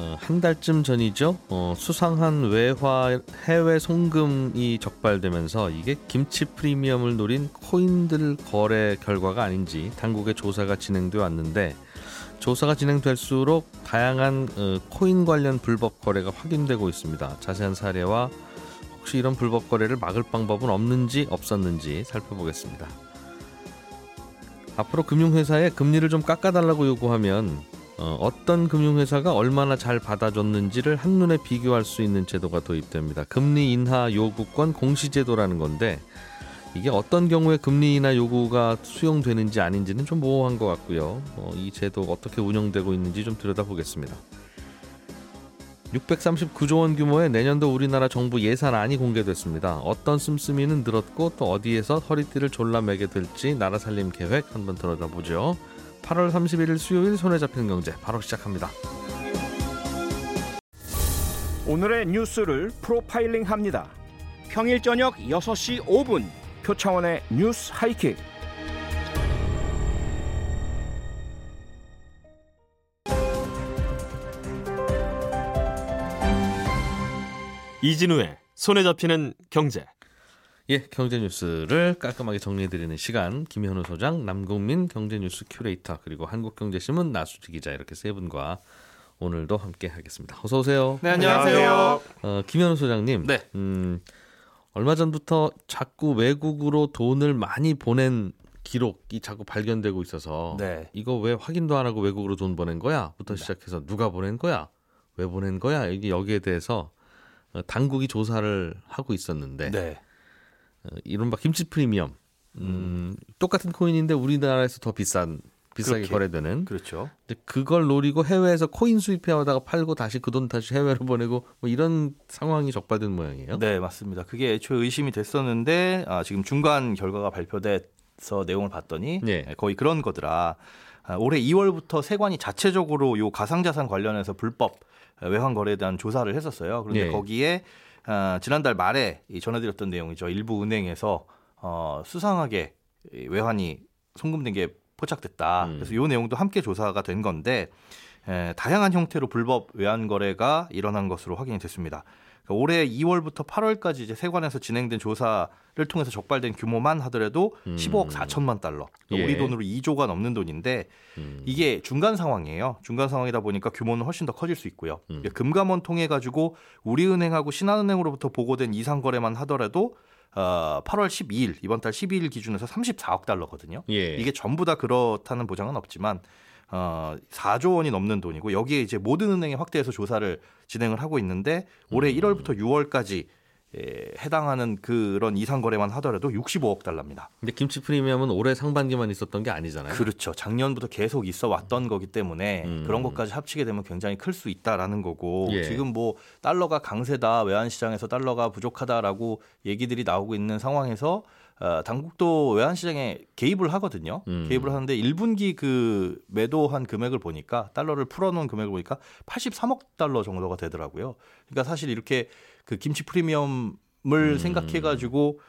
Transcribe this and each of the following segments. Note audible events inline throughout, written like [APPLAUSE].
어, 한 달쯤 전이죠. 어, 수상한 외화 해외 송금이 적발되면서 이게 김치 프리미엄을 노린 코인들 거래 결과가 아닌지 당국의 조사가 진행돼 왔는데 조사가 진행될수록 다양한 어, 코인 관련 불법 거래가 확인되고 있습니다. 자세한 사례와 혹시 이런 불법 거래를 막을 방법은 없는지 없었는지 살펴보겠습니다. 앞으로 금융회사에 금리를 좀 깎아달라고 요구하면 어, 떤 금융회사가 얼마나 잘 받아줬는지를 한눈에 비교할 수 있는 제도가 도입됩니다. 금리 인하 요구권 공시제도라는 건데 이게 어떤 경우에 금리 인하 요구가 수용되는지 아닌지는 좀 모호한 것 같고요. 어, 이 제도 어떻게 운영되고 있는지 좀 들여다보겠습니다. 639조 원 규모의 내년도 우리나라 정부 예산안이 공개됐습니다. 어떤 씀씀이는 늘었고 또 어디에서 허리띠를 졸라매게 될지 나라 살림 계획 한번 들여다보죠. 8월 31일 수요일 손에 잡히는 경제 바로 시작합니다. 오늘의 뉴스를 프로파일링 합니다. 평일 저녁 6시 5분 표창원의 뉴스 하이킥. 이진우의 손에 잡히는 경제. 예, 경제 뉴스를 깔끔하게 정리해드리는 시간 김현우 소장, 남국민 경제뉴스 큐레이터 그리고 한국경제신문 나수지 기자 이렇게 세 분과 오늘도 함께 하겠습니다. 어서 오세요. 네, 안녕하세요. 어, 김현우 소장님. 네. 음, 얼마 전부터 자꾸 외국으로 돈을 많이 보낸 기록이 자꾸 발견되고 있어서 네. 이거 왜 확인도 안 하고 외국으로 돈 보낸 거야?부터 네. 시작해서 누가 보낸 거야? 왜 보낸 거야? 이게 여기에 대해서 어, 당국이 조사를 하고 있었는데 네. 어, 이른바 김치 프리미엄 음, 똑같은 코인인데 우리나라에서 더 비싼 비싸게 그렇게. 거래되는 그렇죠. 근데 그걸 노리고 해외에서 코인 수입해 오다가 팔고 다시 그 돈 다시 해외로 보내고 뭐 이런 상황이 적발된 모양이에요. 네, 맞습니다. 그게 애초에 의심이 됐었는데 아, 지금 중간 결과가 발표돼서 내용을 봤더니 네. 네, 거의 그런 거더라. 아, 올해 2월부터 세관이 자체적으로 요 가상자산 관련해서 불법 외환 거래에 대한 조사를 했었어요. 그런데 네. 거기에 아, 지난달 말에 이 전해드렸던 내용이죠. 일부 은행에서 어, 수상하게 이 외환이 송금된 게 포착됐다. 음. 그래서 요 내용도 함께 조사가 된 건데 에, 다양한 형태로 불법 외환 거래가 일어난 것으로 확인이 됐습니다. 그러니까 올해 2월부터 8월까지 이제 세관에서 진행된 조사를 통해서 적발된 규모만 하더라도 음. 15억 4천만 달러. 그러니까 예. 우리 돈으로 2조가 넘는 돈인데 음. 이게 중간 상황이에요. 중간 상황이다 보니까 규모는 훨씬 더 커질 수 있고요. 음. 그러니까 금감원 통해 가지고 우리은행하고 신한은행으로부터 보고된 이상 거래만 하더라도 어, 8월 12일 이번 달 12일 기준에서 34억 달러거든요. 예. 이게 전부 다 그렇다는 보장은 없지만 어, 4조 원이 넘는 돈이고 여기에 이제 모든 은행에 확대해서 조사를 진행을 하고 있는데 올해 음. 1월부터 6월까지 에, 해당하는 그런 이상 거래만 하더라도 65억 달러입니다. 근데 김치 프리미엄은 올해 상반기만 있었던 게 아니잖아요. 그렇죠. 작년부터 계속 있어 왔던 거기 때문에 음. 그런 것까지 합치게 되면 굉장히 클 수 있다라는 거고 예. 지금 뭐 달러가 강세다 외환 시장에서 달러가 부족하다라고 얘기들이 나오고 있는 상황에서 어, 당국도 외환 시장에 개입을 하거든요. 음. 개입을 하는데 1분기 그 매도한 금액을 보니까 달러를 풀어놓은 금액을 보니까 83억 달러 정도가 되더라고요. 그러니까 사실 이렇게 그 김치 프리미엄을 음. 생각해가지고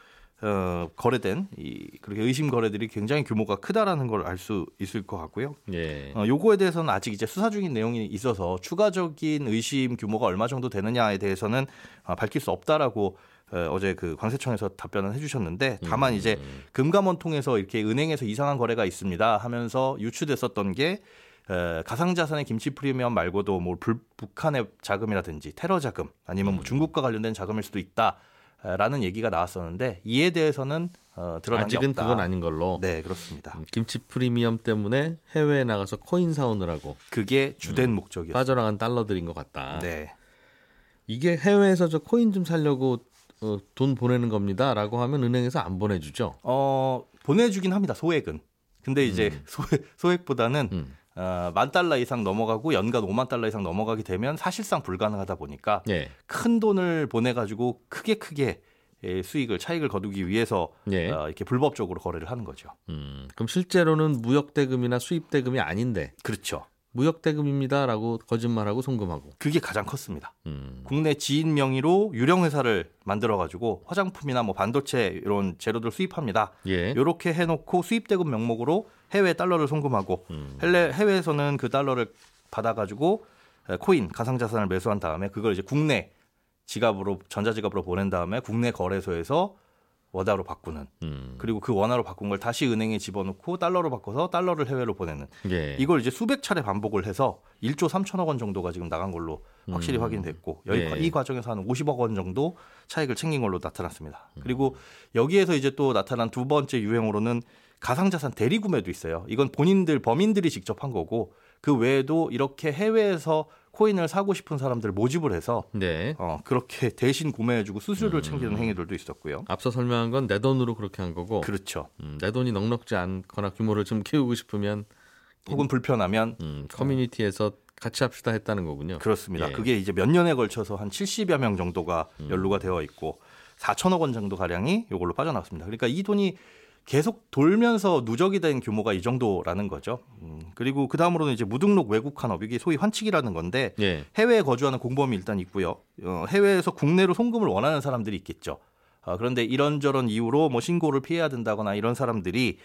어, 거래된 이 그렇게 의심 거래들이 굉장히 규모가 크다라는 걸 알 수 있을 것 같고요. 예. 어, 요거에 대해서는 아직 이제 수사 중인 내용이 있어서 추가적인 의심 규모가 얼마 정도 되느냐에 대해서는 아, 밝힐 수 없다라고 어, 어제 그 관세청에서 답변을 해주셨는데 다만 이제 금감원 통해서 이렇게 은행에서 이상한 거래가 있습니다 하면서 유추됐었던 게 에, 가상자산의 김치 프리미엄 말고도 뭐 불, 북한의 자금이라든지 테러 자금 아니면 뭐 중국과 관련된 자금일 수도 있다 라는 얘기가 나왔었는데 이에 대해서는 어, 드러난 게 아직은. 그건 아닌 걸로. 네 그렇습니다. 음, 김치 프리미엄 때문에 해외에 나가서 코인 사오느라고 그게 주된 목적이었습니다. 빠져나간 달러들인 것 같다. 네. 이게 해외에서 저 코인 좀 살려고 어, 돈 보내는 겁니다라고 하면 은행에서 안 보내주죠. 어, 보내주긴 합니다, 소액은. 근데 이제 [LAUGHS] 소액, 소액보다는 음. 어, 만 달러 이상 넘어가고 연간 5만 달러 이상 넘어가게 되면 사실상 불가능하다 보니까 예. 큰 돈을 보내가지고 크게 크게 수익을 차익을 거두기 위해서 예. 어, 이렇게 불법적으로 거래를 하는 거죠. 음, 그럼 실제로는 무역 대금이나 수입 대금이 아닌데 그렇죠. 무역 대금입니다라고 거짓말하고 송금하고. 그게 가장 컸습니다. 음. 국내 지인 명의로 유령 회사를 만들어 가지고 화장품이나 뭐 반도체 이런 재료들 수입합니다. 예. 이렇게 해 놓고 수입 대금 명목으로 해외 달러를 송금하고 음. 해외 해외에서는 그 달러를 받아 가지고 에, 코인 가상 자산을 매수한 다음에 그걸 이제 국내 지갑으로 전자지갑으로 보낸 다음에 국내 거래소에서 원화로 바꾸는 음. 그리고 그 원화로 바꾼 걸 다시 은행에 집어넣고 달러로 바꿔서 달러를 해외로 보내는 예. 이걸 이제 수백 차례 반복을 해서 1조 3천억 원 정도가 지금 나간 걸로 확실히 음. 확인됐고 여기 예. 이 과정에서 한 50억 원 정도 차익을 챙긴 걸로 나타났습니다. 그리고 여기에서 이제 또 나타난 두 번째 유행으로는 가상자산 대리 구매도 있어요. 이건 본인들 범인들이 직접 한 거고 그 외에도 이렇게 해외에서 코인을 사고 싶은 사람들 모집을 해서 네. 어, 그렇게 대신 구매해주고 수수료를 음. 챙기는 행위들도 있었고요. 앞서 설명한 건 내 돈으로 그렇게 한 거고 그렇죠. 음, 내 돈이 넉넉지 않거나 규모를 좀 키우고 싶으면 혹은 불편하면 음, 커뮤니티에서 같이 합시다 했다는 거군요. 그렇습니다. 예. 그게 이제 몇 년에 걸쳐서 한 70여 명 정도가 음. 연루가 되어 있고 4천억 원 정도 가량이 이걸로 빠져나왔습니다. 그러니까 이 돈이 계속 돌면서 누적이 된 규모가 이 정도라는 거죠. 음, 그리고 그 다음으로는 이제 무등록 외국 환업 이게 소위 환칙이라는 건데 예. 해외에 거주하는 공범이 일단 있고요. 어, 해외에서 국내로 송금을 원하는 사람들이 있겠죠. 어, 그런데 이런저런 이유로 뭐 신고를 피해야 된다거나 이런 사람들이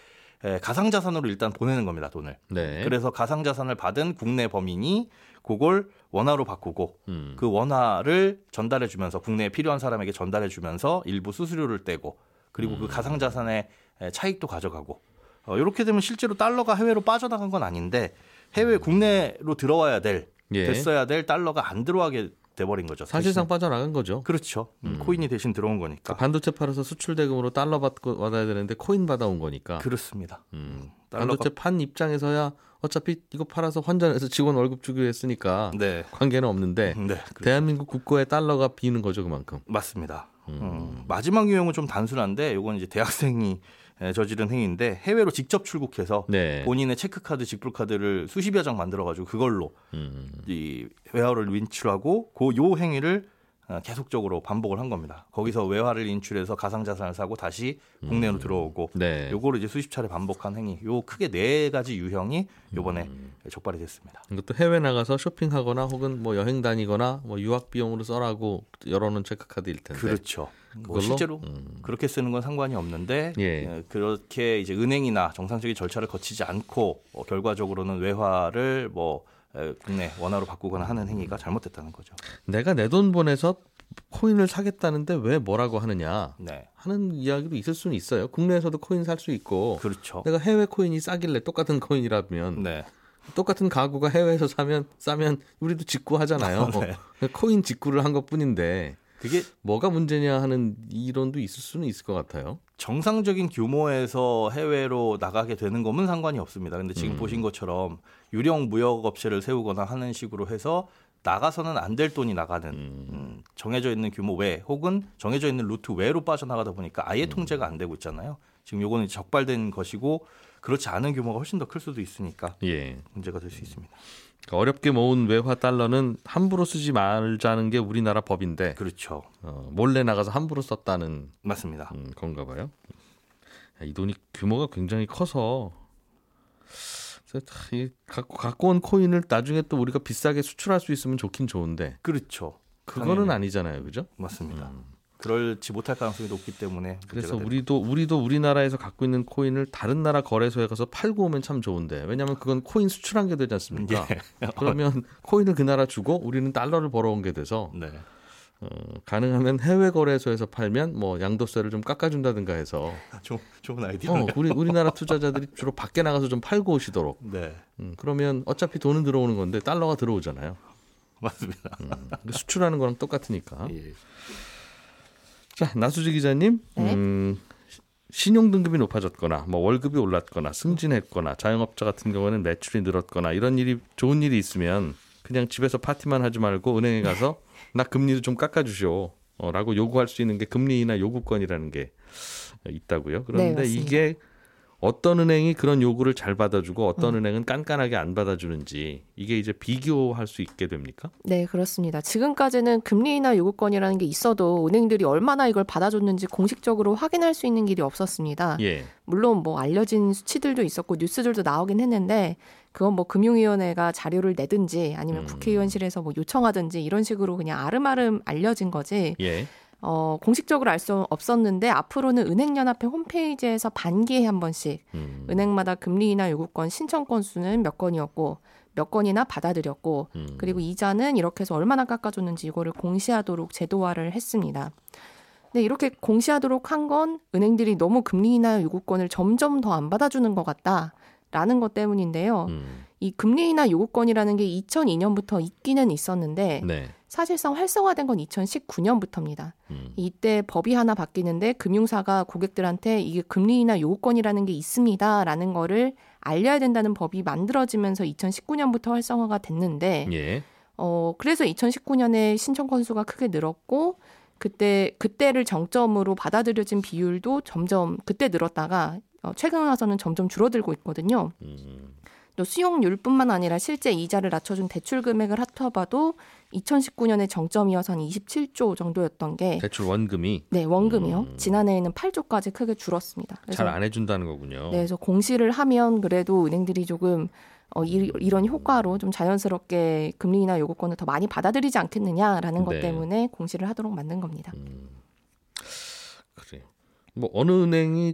에, 가상자산으로 일단 보내는 겁니다 돈을. 네. 그래서 가상자산을 받은 국내 범인이 그걸 원화로 바꾸고 음. 그 원화를 전달해 주면서 국내에 필요한 사람에게 전달해 주면서 일부 수수료를 떼고 그리고 음. 그 가상 자산의 차익도 가져가고 어, 이렇게 되면 실제로 달러가 해외로 빠져나간 건 아닌데 해외 국내로 들어와야 될 음. 예. 됐어야 될 달러가 안 들어가게 돼버린 거죠. 사실상 대신. 빠져나간 거죠. 그렇죠. 음, 코인이 대신 들어온 거니까 그러니까 반도체 팔아서 수출 대금으로 달러 받고 받아야 되는데 코인 받아온 거니까. 그렇습니다. 음. 달러가- 반도체 판 입장에서야 어차피 이거 팔아서 환전해서 직원 월급 주기로 했으니까 네, 관계는 없는데 네, 그렇죠. 대한민국 국고에 달러가 비는 거죠 그만큼. 맞습니다. 음, 마지막 유형은 좀 단순한데 이건 이제 대학생이 에, 저지른 행위인데 해외로 직접 출국해서 네. 본인의 체크카드, 직불카드를 수십여 장 만들어가지고 그걸로 음. 이 외화를 인출하고 그 요 행위를 어, 계속적으로 반복을 한 겁니다. 거기서 외화를 인출해서 가상자산을 사고 다시 국내로 들어오고 네. 요거를 이제 수십 차례 반복한 행위. 요 크게 네 가지 유형이 요번에 음. 적발이 됐습니다. 이것도 해외 나가서 쇼핑하거나 혹은 뭐 여행 다니거나 뭐 유학 비용으로 써라고 열어놓은 체크카드일 텐데. 그렇죠. 뭐? 실제로 음. 그렇게 쓰는 건 상관이 없는데 예. 예, 그렇게 이제 은행이나 정상적인 절차를 거치지 않고 어, 결과적으로는 외화를 뭐 에, 국내 원화로 바꾸거나 하는 행위가 잘못됐다는 거죠. 내가 내 돈 보내서 코인을 사겠다는데 왜 뭐라고 하느냐 네, 하는 이야기도 있을 수는 있어요. 국내에서도 코인 살 수 있고 그렇죠. 내가 해외 코인이 싸길래 똑같은 코인이라면 네, 똑같은 가구가 해외에서 사면 싸면 우리도 직구 하잖아요. 네. 코인 직구를 한 것뿐인데 그게 뭐가 문제냐 하는 이론도 있을 수는 있을 것 같아요. 정상적인 규모에서 해외로 나가게 되는 거면 상관이 없습니다. 근데 지금 음. 보신 것처럼 유령 무역 업체를 세우거나 하는 식으로 해서 나가서는 안 될 돈이 나가는 음, 정해져 있는 규모 외 혹은 정해져 있는 루트 외로 빠져나가다 보니까 음. 아예 통제가 안 되고 있잖아요. 지금 요거는 적발된 것이고 그렇지 않은 규모가 훨씬 더 클 수도 있으니까 예. 문제가 될 수 있습니다. 그러니까 어렵게 모은 외화 달러는 함부로 쓰지 말자는 게 우리나라 법인데 그렇죠. 어, 몰래 나가서 함부로 썼다는 맞습니다. 음, 건가 봐요. 이 돈이 규모가 굉장히 커서 갖고 갖고 온 코인을 나중에 또 우리가 비싸게 수출할 수 있으면 좋긴 좋은데 그렇죠. 그거는. 아니잖아요, 그죠? 맞습니다. 그럴지 못할 가능성이 높기 때문에 그래서 우리도 우리도 우리나라에서 갖고 있는 코인을 다른 나라 거래소에 가서 팔고 오면 참 좋은데 왜냐하면 그건 코인 수출한 게 되지 않습니까? 예. [LAUGHS] 그러면 코인을 그 나라 주고 우리는 달러를 벌어온 게 돼서 네. 어, 가능하면 해외 거래소에서 팔면 뭐 양도세를 좀 깎아준다든가 해서 좋, 좋은 아이디어. 어, 우리 우리나라 투자자들이 주로 밖에 나가서 좀 팔고 오시도록 네. 음, 그러면 어차피 돈은 들어오는 건데 달러가 들어오잖아요. 맞습니다. 음, 수출하는 거랑 똑같으니까. 예. 자 나수지 기자님, 네. 음, 시- 신용 등급이 높아졌거나 뭐 월급이 올랐거나 승진했거나 자영업자 같은 경우는 매출이 늘었거나 이런 일이 좋은 일이 있으면 그냥 집에서 파티만 하지 말고 은행에 가서 나 금리도 좀 깎아주시오. 어, 라고 요구할 수 있는 게 금리나 요구권이라는 게 있다고요. 그런데 네. 이게 어떤 은행이 그런 요구를 잘 받아주고 어떤 은행은 깐깐하게 안 받아주는지 이게 이제 비교할 수 있게 됩니까? 네, 그렇습니다. 지금까지는 금리 인하 요구권이라는 게 있어도 은행들이 얼마나 이걸 받아줬는지 공식적으로 확인할 수 있는 길이 없었습니다. 예. 물론 뭐 알려진 수치들도 있었고 뉴스들도 나오긴 했는데 그건 뭐 금융위원회가 자료를 내든지 아니면 음. 국회의원실에서 뭐 요청하든지 이런 식으로 그냥 아름아름 알려진 거지 예. 어, 공식적으로 알 수 없었는데 앞으로는 은행연합회 홈페이지에서 반기에 한 번씩 음. 은행마다 금리 인하 요구권 신청 건수는 몇 건이었고 몇 건이나 받아들였고 음. 그리고 이자는 이렇게 해서 얼마나 깎아줬는지 이거를 공시하도록 제도화를 했습니다. 근데 이렇게 공시하도록 한 건 은행들이 너무 금리 인하 요구권을 점점 더 안 받아주는 것 같다라는 것 때문인데요. 음. 이 금리 인하 요구권이라는 게 2002년부터 있기는 있었는데 네. 사실상 활성화된 건 2019년부터입니다. 음. 이때 법이 하나 바뀌는데 금융사가 고객들한테 이게 금리 인하 요구권이라는 게 있습니다라는 거를 알려야 된다는 법이 만들어지면서 2019년부터 활성화가 됐는데 예. 어 그래서 2019년에 신청 건수가 크게 늘었고 그때 그때를 정점으로 받아들여진 비율도 점점 그때 늘었다가 어, 최근 와서는 점점 줄어들고 있거든요. 음. 또 수용률뿐만 아니라 실제 이자를 낮춰준 대출 금액을 합쳐봐도 2019년에 정점이어서 한 27조 정도였던 게 대출 원금이 네, 원금이요. 음. 지난해에는 8조까지 크게 줄었습니다. 잘 안 해준다는 거군요. 네, 그래서 공시를 하면 그래도 은행들이 조금 어, 이, 이런 효과로 좀 자연스럽게 금리 인하 요구권을 더 많이 받아들이지 않겠느냐라는 것 네. 때문에 공시를 하도록 만든 겁니다. 음. 그래. 뭐 어느 은행이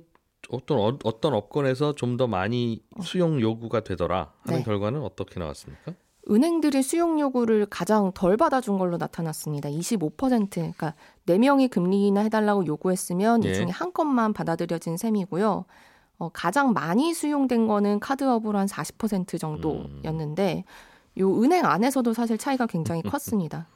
어떤 어, 어떤 업권에서 좀 더 많이 수용 요구가 되더라 하는 네. 결과는 어떻게 나왔습니까? 은행들이 수용 요구를 가장 덜 받아준 걸로 나타났습니다. 25%. 그러니까 4명이 금리 인하 해달라고 요구했으면 예. 이 중에 한 건만 받아들여진 셈이고요. 어, 가장 많이 수용된 거는 카드업으로 한 40% 정도였는데 요 은행 안에서도 사실 차이가 굉장히 [LAUGHS] 컸습니다.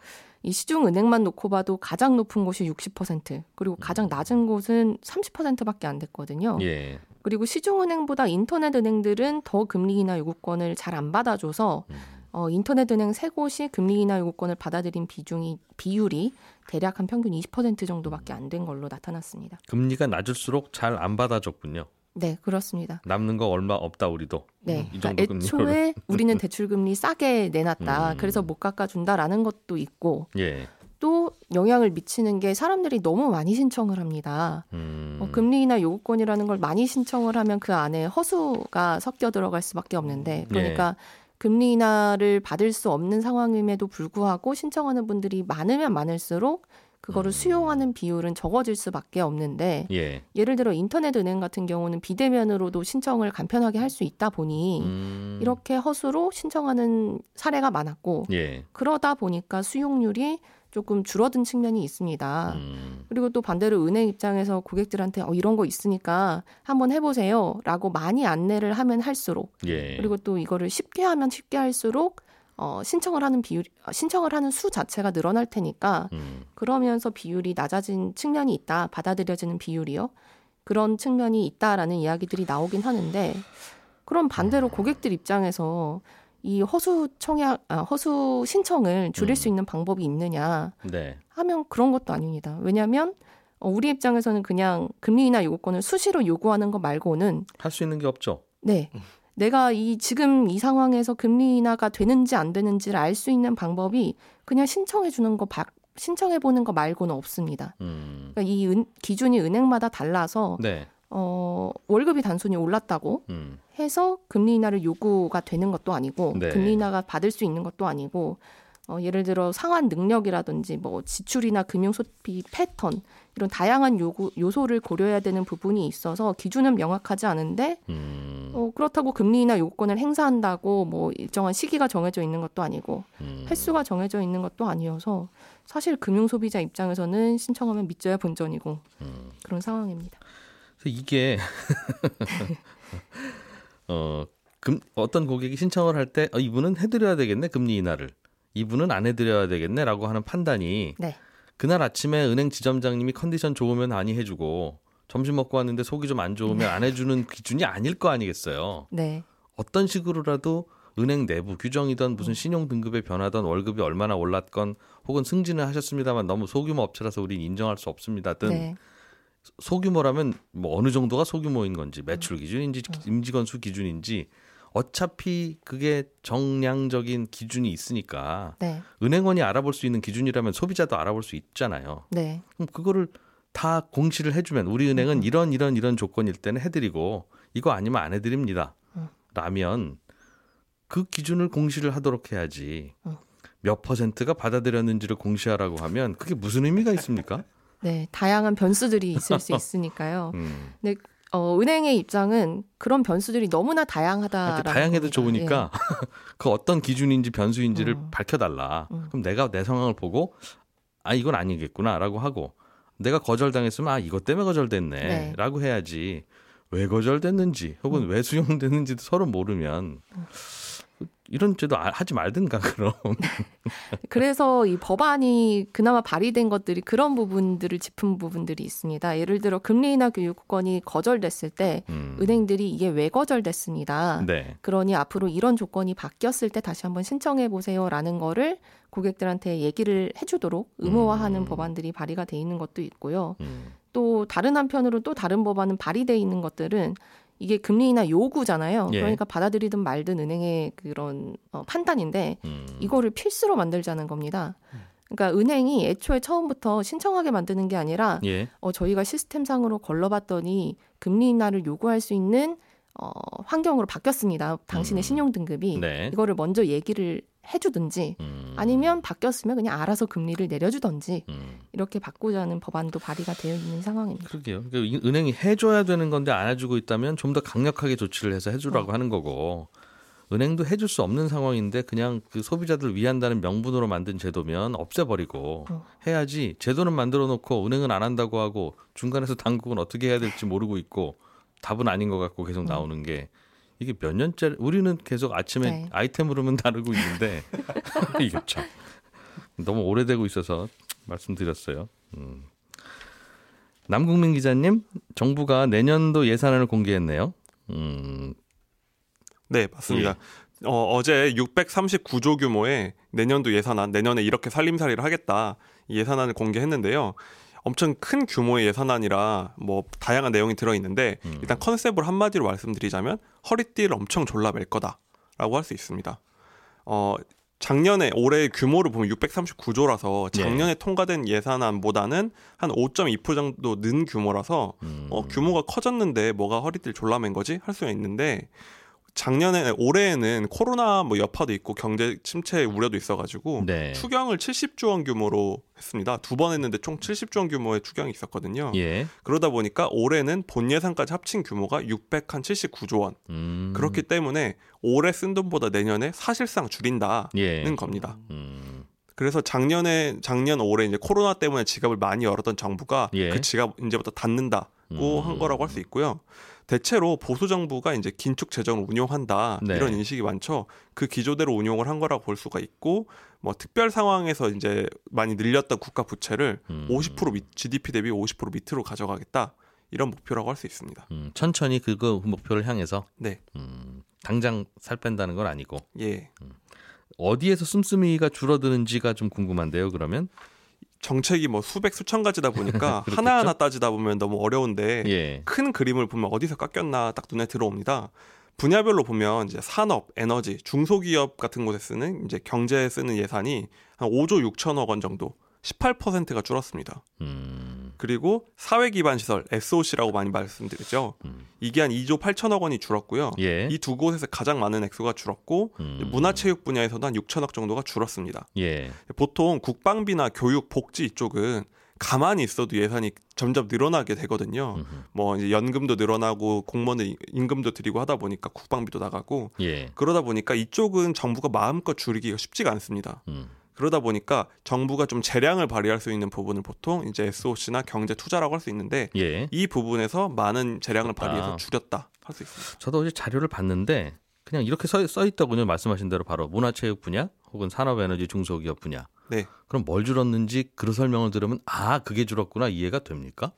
이 시중 은행만 놓고 봐도 가장 높은 곳이 60% 그리고 가장 낮은 곳은 30%밖에 안 됐거든요. 예. 그리고 시중 은행보다 인터넷 은행들은 더 금리 인하 요구권을 잘 안 받아줘서 음. 어, 인터넷 은행 세 곳이 금리 인하 요구권을 받아들인 비중이 비율이 대략 한 평균 20% 정도밖에 안 된 걸로 나타났습니다. 금리가 낮을수록 잘 안 받아줬군요. 네, 그렇습니다. 남는 거 얼마 없다 우리도. 네, 이 그러니까 정도 애초에 우리는 대출 금리 싸게 내놨다. 음. 그래서 못 깎아준다라는 것도 있고 예. 또 영향을 미치는 게 사람들이 너무 많이 신청을 합니다. 음. 어, 금리나 요구권이라는 걸 많이 신청을 하면 그 안에 허수가 섞여 들어갈 수밖에 없는데 그러니까 금리 인하를 받을 수 없는 상황임에도 불구하고 신청하는 분들이 많으면 많을수록 그거를 수용하는 비율은 적어질 수밖에 없는데 예. 예를 들어 인터넷 은행 같은 경우는 비대면으로도 신청을 간편하게 할 수 있다 보니 음. 이렇게 허수로 신청하는 사례가 많았고 예. 그러다 보니까 수용률이 조금 줄어든 측면이 있습니다. 음. 그리고 또 반대로 은행 입장에서 고객들한테 어, 이런 거 있으니까 한번 해보세요. 라고 많이 안내를 하면 할수록 예. 그리고 또 이거를 쉽게 하면 쉽게 할수록 어, 신청을 하는 비율, 아, 신청을 하는 수 자체가 늘어날 테니까 음. 그러면서 비율이 낮아진 측면이 있다. 받아들여지는 비율이요. 그런 측면이 있다라는 이야기들이 나오긴 하는데 그럼 반대로 고객들 입장에서 이 허수 청약, 아, 허수 신청을 줄일 음. 수 있는 방법이 있느냐 네. 하면 그런 것도 아닙니다. 왜냐하면 어, 우리 입장에서는 그냥 금리 인하 요구권을 수시로 요구하는 것 말고는 할 수 있는 게 없죠. 네. [LAUGHS] 내가 이 지금 이 상황에서 금리 인하가 되는지 안 되는지를 알 수 있는 방법이 그냥 신청해 주는 거 바, 신청해 보는 거 말고는 없습니다. 음. 그러니까 이 은, 기준이 은행마다 달라서 네. 어, 월급이 단순히 올랐다고 음. 해서 금리 인하를 요구가 되는 것도 아니고 네. 금리 인하가 받을 수 있는 것도 아니고 어, 예를 들어 상환 능력이라든지 뭐 지출이나 금융 소비 패턴 이런 다양한 요구, 요소를 고려해야 되는 부분이 있어서 기준은 명확하지 않은데 음. 어, 그렇다고 금리 인하 요건을 행사한다고 뭐 일정한 시기가 정해져 있는 것도 아니고 음. 횟수가 정해져 있는 것도 아니어서 사실 금융 소비자 입장에서는 신청하면 믿져야 본전이고 음. 그런 상황입니다. 그래서 이게 [LAUGHS] 어, 금, 어떤 고객이 신청을 할 때 어, 이분은 해드려야 되겠네 금리 인하를 이분은 안 해드려야 되겠네라고 하는 판단이 네. 그날 아침에 은행 지점장님이 컨디션 좋으면 많이 해주고 점심 먹고 왔는데 속이 좀 안 좋으면 안 해주는 [LAUGHS] 기준이 아닐 거 아니겠어요. 네. 어떤 식으로라도 은행 내부 규정이던 무슨 신용 등급의 변화던 월급이 얼마나 올랐건 혹은 승진을 하셨습니다만 너무 소규모 업체라서 우린 인정할 수 없습니다든 네. 소규모라면 뭐 어느 정도가 소규모인 건지 매출 기준인지 음. 임직원 수 기준인지 어차피 그게 정량적인 기준이 있으니까 네, 은행원이 알아볼 수 있는 기준이라면 소비자도 알아볼 수 있잖아요. 네, 그럼 그거를 다 공시를 해주면 우리 은행은 음. 이런 이런 이런 조건일 때는 해드리고 이거 아니면 안 해드립니다. 음. 라면 그 기준을 공시를 하도록 해야지. 음. 몇 퍼센트가 받아들였는지를 공시하라고 하면 그게 무슨 의미가 있습니까? [LAUGHS] 네. 다양한 변수들이 있을 수 [LAUGHS] 있으니까요. 음. 어, 은행의 입장은 그런 변수들이 너무나 하여튼 다양해도. 좋으니까 [LAUGHS] 그 어떤 기준인지 변수인지를 음. 밝혀달라. 음. 그럼 내가 내 상황을 보고 아 이건 아니겠구나라고 하고 내가 거절당했으면 아 이것 때문에 네. 거절됐네라고 해야지 왜 거절됐는지 혹은 음. 왜 수용됐는지도 서로 모르면 이런 제도 아- 하지 말든가 [LAUGHS] 그럼. 예. [LAUGHS] 그래서 이 법안이 그나마 발의된 것들이 그런 부분들을 짚은 부분들이 있습니다. 예를 들어 금리 인하 교육권이 거절됐을 때 음. 은행들이 이게 왜 거절됐습니다. 네. 그러니 앞으로 이런 조건이 바뀌었을 때 다시 한번 신청해 보세요라는 거를 고객들한테 얘기를 해주도록 의무화하는 음. 법안들이 발의가 돼 있는 것도 있고요. 음. 또 다른 한편으로 또 다른 법안은 발의돼 있는 것들은 이게 금리 인하 요구잖아요. 예. 그러니까 받아들이든 말든 은행의 그런 어, 판단인데 음. 이거를 필수로 만들자는 겁니다. 그러니까 은행이 애초에 처음부터 신청하게 만드는 게 아니라 예. 어, 저희가 시스템상으로 걸러봤더니 금리 인하를 요구할 수 있는 어, 환경으로 바뀌었습니다. 당신의 음. 신용 등급이 네. 이거를 먼저 얘기를 해주든지 음. 아니면 바뀌었으면 그냥 알아서 금리를 내려주든지 음. 이렇게 바꾸자는 법안도 발의가 되어 있는 상황입니다. 그러게요. 그러니까 이- 은행이 해줘야 되는 건데 안 해주고 있다면 좀 더 강력하게 조치를 해서 해주라고 어. 하는 거고 은행도 해줄 수 없는 상황인데 그냥 그 소비자들 위한다는 명분으로 만든 제도면 없애버리고 어. 해야지 제도는 만들어 놓고 은행은 안 한다고 하고 중간에서 당국은 어떻게 해야 될지 모르고 있고 답은 아닌 것 같고 계속 나오는 게 이게 몇 년째 우리는 계속 아침에 네. 아이템 흐름은 다르고 있는데 [LAUGHS] 이게 참 너무 오래되고 있어서 말씀드렸어요. 음. 남국민 기자님, 정부가 내년도 예산안을 공개했네요. 음, 네, 맞습니다. 어, 어제 639조 규모의 내년도 예산안, 내년에 이렇게 살림살이를 하겠다 이 예산안을 공개했는데요. 엄청 큰 규모의 예산안이라 뭐 다양한 내용이 들어 있는데 음. 일단 컨셉을 한마디로 말씀드리자면 허리띠를 엄청 졸라맬 거다라고 할 수 있습니다. 어 작년에 올해 규모를 보면 639조라서 예. 작년에 통과된 예산안보다는 한 5.2% 정도 는 규모라서 음. 어, 규모가 커졌는데 뭐가 허리띠를 졸라맨 거지 할 수가 있는데 작년에 올해에는 코로나 뭐 여파도 있고 경제 침체 우려도 있어가지고 네. 추경을 70조 원 규모로 했습니다. 두 번 했는데 총 70조 원 규모의 추경이 있었거든요. 예. 그러다 보니까 올해는 본 예산까지 합친 규모가 679조 원. 음. 그렇기 때문에 올해 쓴 돈보다 내년에 사실상 줄인다는 예. 겁니다. 음. 그래서 작년에 작년 올해 이제 코로나 때문에 지갑을 많이 열었던 정부가 예. 그 지갑 이제부터 닫는다 고 음. 한 거라고 할 수 있고요. 대체로 보수 정부가 이제 긴축 재정을 운용한다 네. 이런 인식이 많죠. 그 기조대로 운용을 한 거라고 볼 수가 있고 뭐 특별 상황에서 이제 많이 늘렸던 국가 부채를 음. 50% 밑, GDP 대비 50% 밑으로 가져가겠다 이런 목표라고 할 수 있습니다. 음, 천천히 그거 목표를 향해서 네, 음, 당장 살 뺀다는 건 아니고 예. 어디에서 씀씀이가 줄어드는지가 좀 궁금한데요. 그러면 정책이 뭐 수백 수천 가지다 보니까? [LAUGHS] 하나하나 따지다 보면 너무 어려운데 예. 큰 그림을 보면 어디서 깎였나 딱 눈에 들어옵니다. 분야별로 보면 이제 산업, 에너지, 중소기업 같은 곳에 쓰는 이제 경제에 쓰는 예산이 한 5조 6천억 원 정도, 18%가 줄었습니다. 음. 그리고 사회 기반 시설 SOC라고 많이 말씀드리죠. 음. 이게 한 2조 8천억 원이 줄었고요. 예. 이두 곳에서 가장 많은 액수가 줄었고 음. 문화체육 분야에서도 한 6천억 정도가 줄었습니다. 예. 보통 국방비나 교육, 복지 이쪽은 가만히 있어도 예산이 점점 늘어나게 되거든요. 음흠. 뭐 이제 연금도 늘어나고 공무원들 임금도 드리고 하다 보니까 국방비도 나가고 예. 그러다 보니까 이쪽은 정부가 마음껏 줄이기가 쉽지가 않습니다. 음. 그러다 보니까 정부가 좀 재량을 발휘할 수 있는 부분을 보통 이제 SOC나 경제 투자라고 할 수 있는데 예. 이 부분에서 많은 재량을 줄였다. 발휘해서 줄였다 할 수 있습니다. 저도 어제 자료를 봤는데 그냥 이렇게 써, 써 있더군요. 말씀하신 대로 바로 문화체육 분야 혹은 산업에너지 중소기업 분야. 네. 그럼 뭘 줄었는지 그 설명을 들으면 아 그게 줄었구나 이해가 됩니까?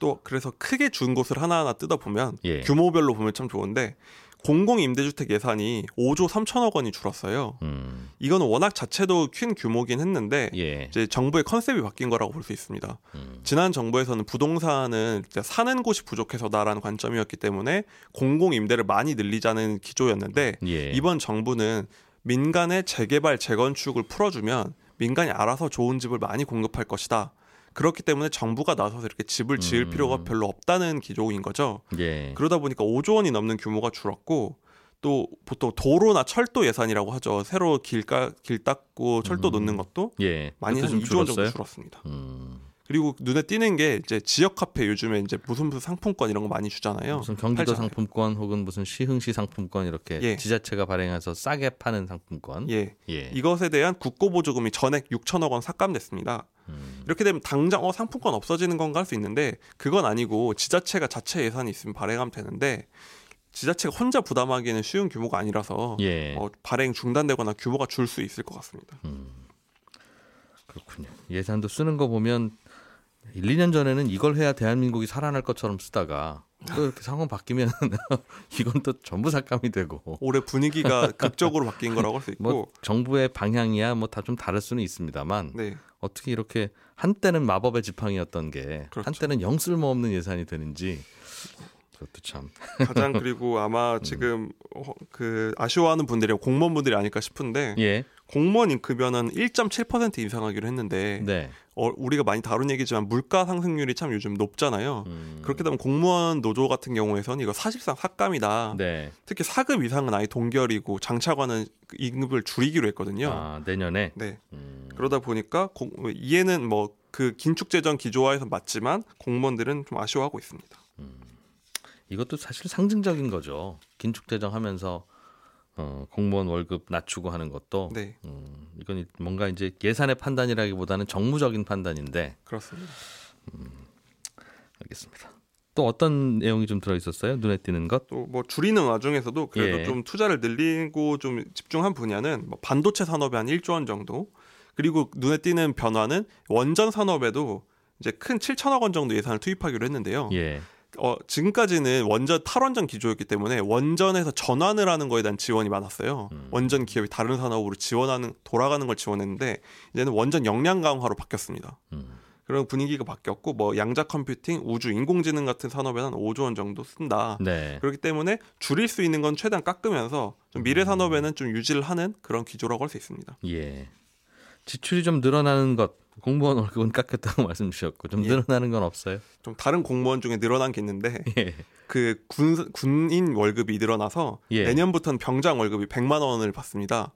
또 그래서 크게 준 곳을 하나하나 뜯어 보면 예. 규모별로 보면 참 좋은데 공공임대주택 예산이 5조 3천억 원이 줄었어요. 음. 이거는 워낙 자체도 큰 규모긴 했는데 예. 이제 정부의 컨셉이 바뀐 거라고 볼 수 있습니다. 음. 지난 정부에서는 부동산은 사는 곳이 부족해서다라는 관점이었기 때문에 공공 임대를 많이 늘리자는 기조였는데 예. 이번 정부는 민간의 재개발 재건축을 풀어주면 민간이 알아서 좋은 집을 많이 공급할 것이다. 그렇기 때문에 정부가 나서서 이렇게 집을 지을 음. 필요가 별로 없다는 기조인 거죠. 예. 그러다 보니까 5조 원이 넘는 규모가 줄었고 또 보통 도로나 철도 예산이라고 하죠. 새로 길가 길 닦고 철도 음. 놓는 것도 예. 많이 한 그것도 좀 2조 원 정도? 줄었습니다. 음. 그리고 눈에 띄는 게 이제 지역 카페 요즘에 이제 무슨 무슨 상품권 이런 거 많이 주잖아요. 무슨 경기도 팔잖아요. 상품권 혹은 무슨 시흥시 상품권 이렇게 예. 지자체가 발행해서 싸게 파는 상품권. 예. 예. 이것에 대한 국고 보조금이 전액 6천억 원 삭감됐습니다. 음. 이렇게 되면 당장 어 상품권 없어지는 건가 할 수 있는데 그건 아니고 지자체가 자체 예산이 있으면 발행하면 되는데 지자체가 혼자 부담하기에는 쉬운 규모가 아니라서 예. 어, 발행 중단되거나 규모가 줄 수 있을 것 같습니다. 그렇군요. 예산도 쓰는 거 보면 1, 2년 전에는 이걸 해야 대한민국이 살아날 것처럼 쓰다가 또 이렇게 상황 바뀌면 [LAUGHS] 이건 또 전부 삭감이 되고 올해 분위기가 [LAUGHS] 극적으로 바뀐 거라고 할 수 있고 뭐 정부의 방향이야 뭐 다 좀 다를 수는 있습니다만 네. 어떻게 이렇게 한때는 마법의 지팡이였던 게 그렇죠. 한때는 영 쓸모없는 예산이 되는지 그것도 참 [LAUGHS] 가장 그리고 아마 음. 지금 어, 그 아쉬워하는 분들이 공무원분들이 아닐까 싶은데 예. 공무원 인급여는 1.7% 인상하기로 했는데 네. 어, 우리가 많이 다룬 얘기지만 물가 상승률이 참 요즘 높잖아요. 음. 그렇게 되면 공무원 노조 같은 경우에서는 이거 사실상 삭감이다. 네. 특히 4급 이상은 아예 동결이고 장차관은 그 임금을 줄이기로 했거든요. 아, 내년에 네. 음. 그러다 보니까 공, 이해는 뭐 그 긴축재정 기조화에서 맞지만 공무원들은 좀 아쉬워하고 있습니다. 이것도 사실 상징적인 거죠. 긴축재정 하면서 어, 공무원 월급 낮추고 하는 것도 네, 음, 이건 뭔가 이제 예산의 판단이라기보다는 정무적인 판단인데 그렇습니다. 알겠습니다. 또 어떤 내용이 좀 들어 있었어요? 눈에 띄는 것? 또 뭐 줄이는 와중에서도 그래도 예. 좀 투자를 늘리고 좀 집중한 분야는 뭐 반도체 산업에 한 1조 원 정도 그리고 눈에 띄는 변화는 원전 산업에도 이제 큰 7천억 원 정도 예산을 투입하기로 했는데요. 예. 어, 지금까지는 원전 탈원전 기조였기 때문에 원전에서 전환을 하는 거에 대한 지원이 많았어요. 음. 원전 기업이 다른 산업으로 지원하는 돌아가는 걸 지원했는데 이제는 원전 역량 강화로 바뀌었습니다. 음. 그런 분위기가 바뀌었고 뭐 양자 컴퓨팅, 우주, 인공지능 같은 산업에는 한 5조 원 정도 쓴다. 네. 그렇기 때문에 줄일 수 있는 건 최대한 깎으면서 좀 미래 산업에는 좀 유지를 하는 그런 기조라고 할 수 있습니다. 예. 지출이 좀 늘어나는 것 공무원 월급은 깎였다고 [LAUGHS] 말씀 주셨고 좀 예. 늘어나는 건 없어요? 좀 다른 공무원 중에 늘어난 게 있는데 [LAUGHS] 예. 그 군, 군인 월급이 늘어나서 예. 내년부터는 병장 월급이 100만 원을 받습니다.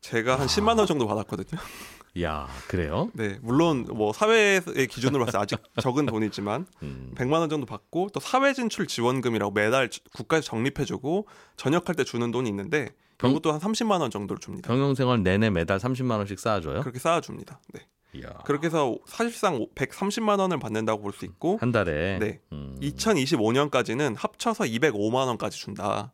제가 한 10만 원 정도 받았거든요. [LAUGHS] 야, 그래요? 네, 물론 뭐 사회의 기준으로 봤을 때 아직 적은 돈이지만 음. 100만 원 정도 받고 또 사회 진출 지원금이라고 매달 국가에서 적립해주고 전역할 때 주는 돈이 있는데 병- 이것도 한 30만 원 정도를 줍니다. 경영 생활 내내 매달 30만 원씩 쌓아줘요? 그렇게 쌓아줍니다. 네. 이야. 그렇게 해서 사실상 130만 원을 받는다고 볼 수 있고 한 달에. 네. 음. 2025년까지는 합쳐서 205만 원까지 준다.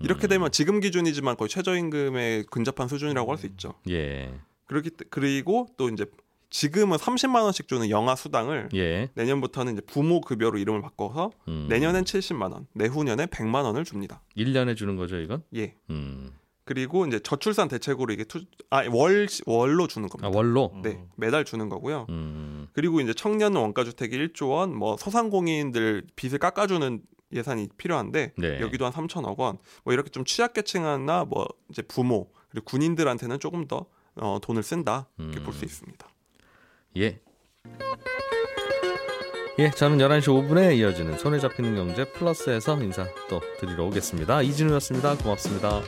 이렇게 되면 지금 기준이지만 거의 최저임금에 근접한 수준이라고 할 수 있죠. 예. 그렇기 때- 그리고 또 이제 지금은 30만 원씩 주는 영아 수당을 예. 내년부터는 이제 부모 급여로 이름을 바꿔서 음. 내년엔 70만 원, 내후년에 100만 원을 줍니다. 1년에 주는 거죠, 이건? 예. 음. 그리고 이제 저출산 대책으로 이게 투, 아, 월, 월로 주는 아, 겁니다. 월로? 네. 매달 주는 거고요. 음. 그리고 이제 청년 원가주택이 1조 원, 뭐 소상공인들 빚을 깎아주는 예산이 필요한데 네. 여기도 한 3천억 원. 뭐 이렇게 좀 취약계층이나 뭐 이제 부모 그리고 군인들한테는 조금 더 어, 돈을 쓴다 이렇게 볼수 음. 있습니다. 예. 예, 저는 11시 5분에 이어지는 손에 잡히는 경제 플러스에서 인사 또 드리러 오겠습니다. 이진우였습니다. 고맙습니다.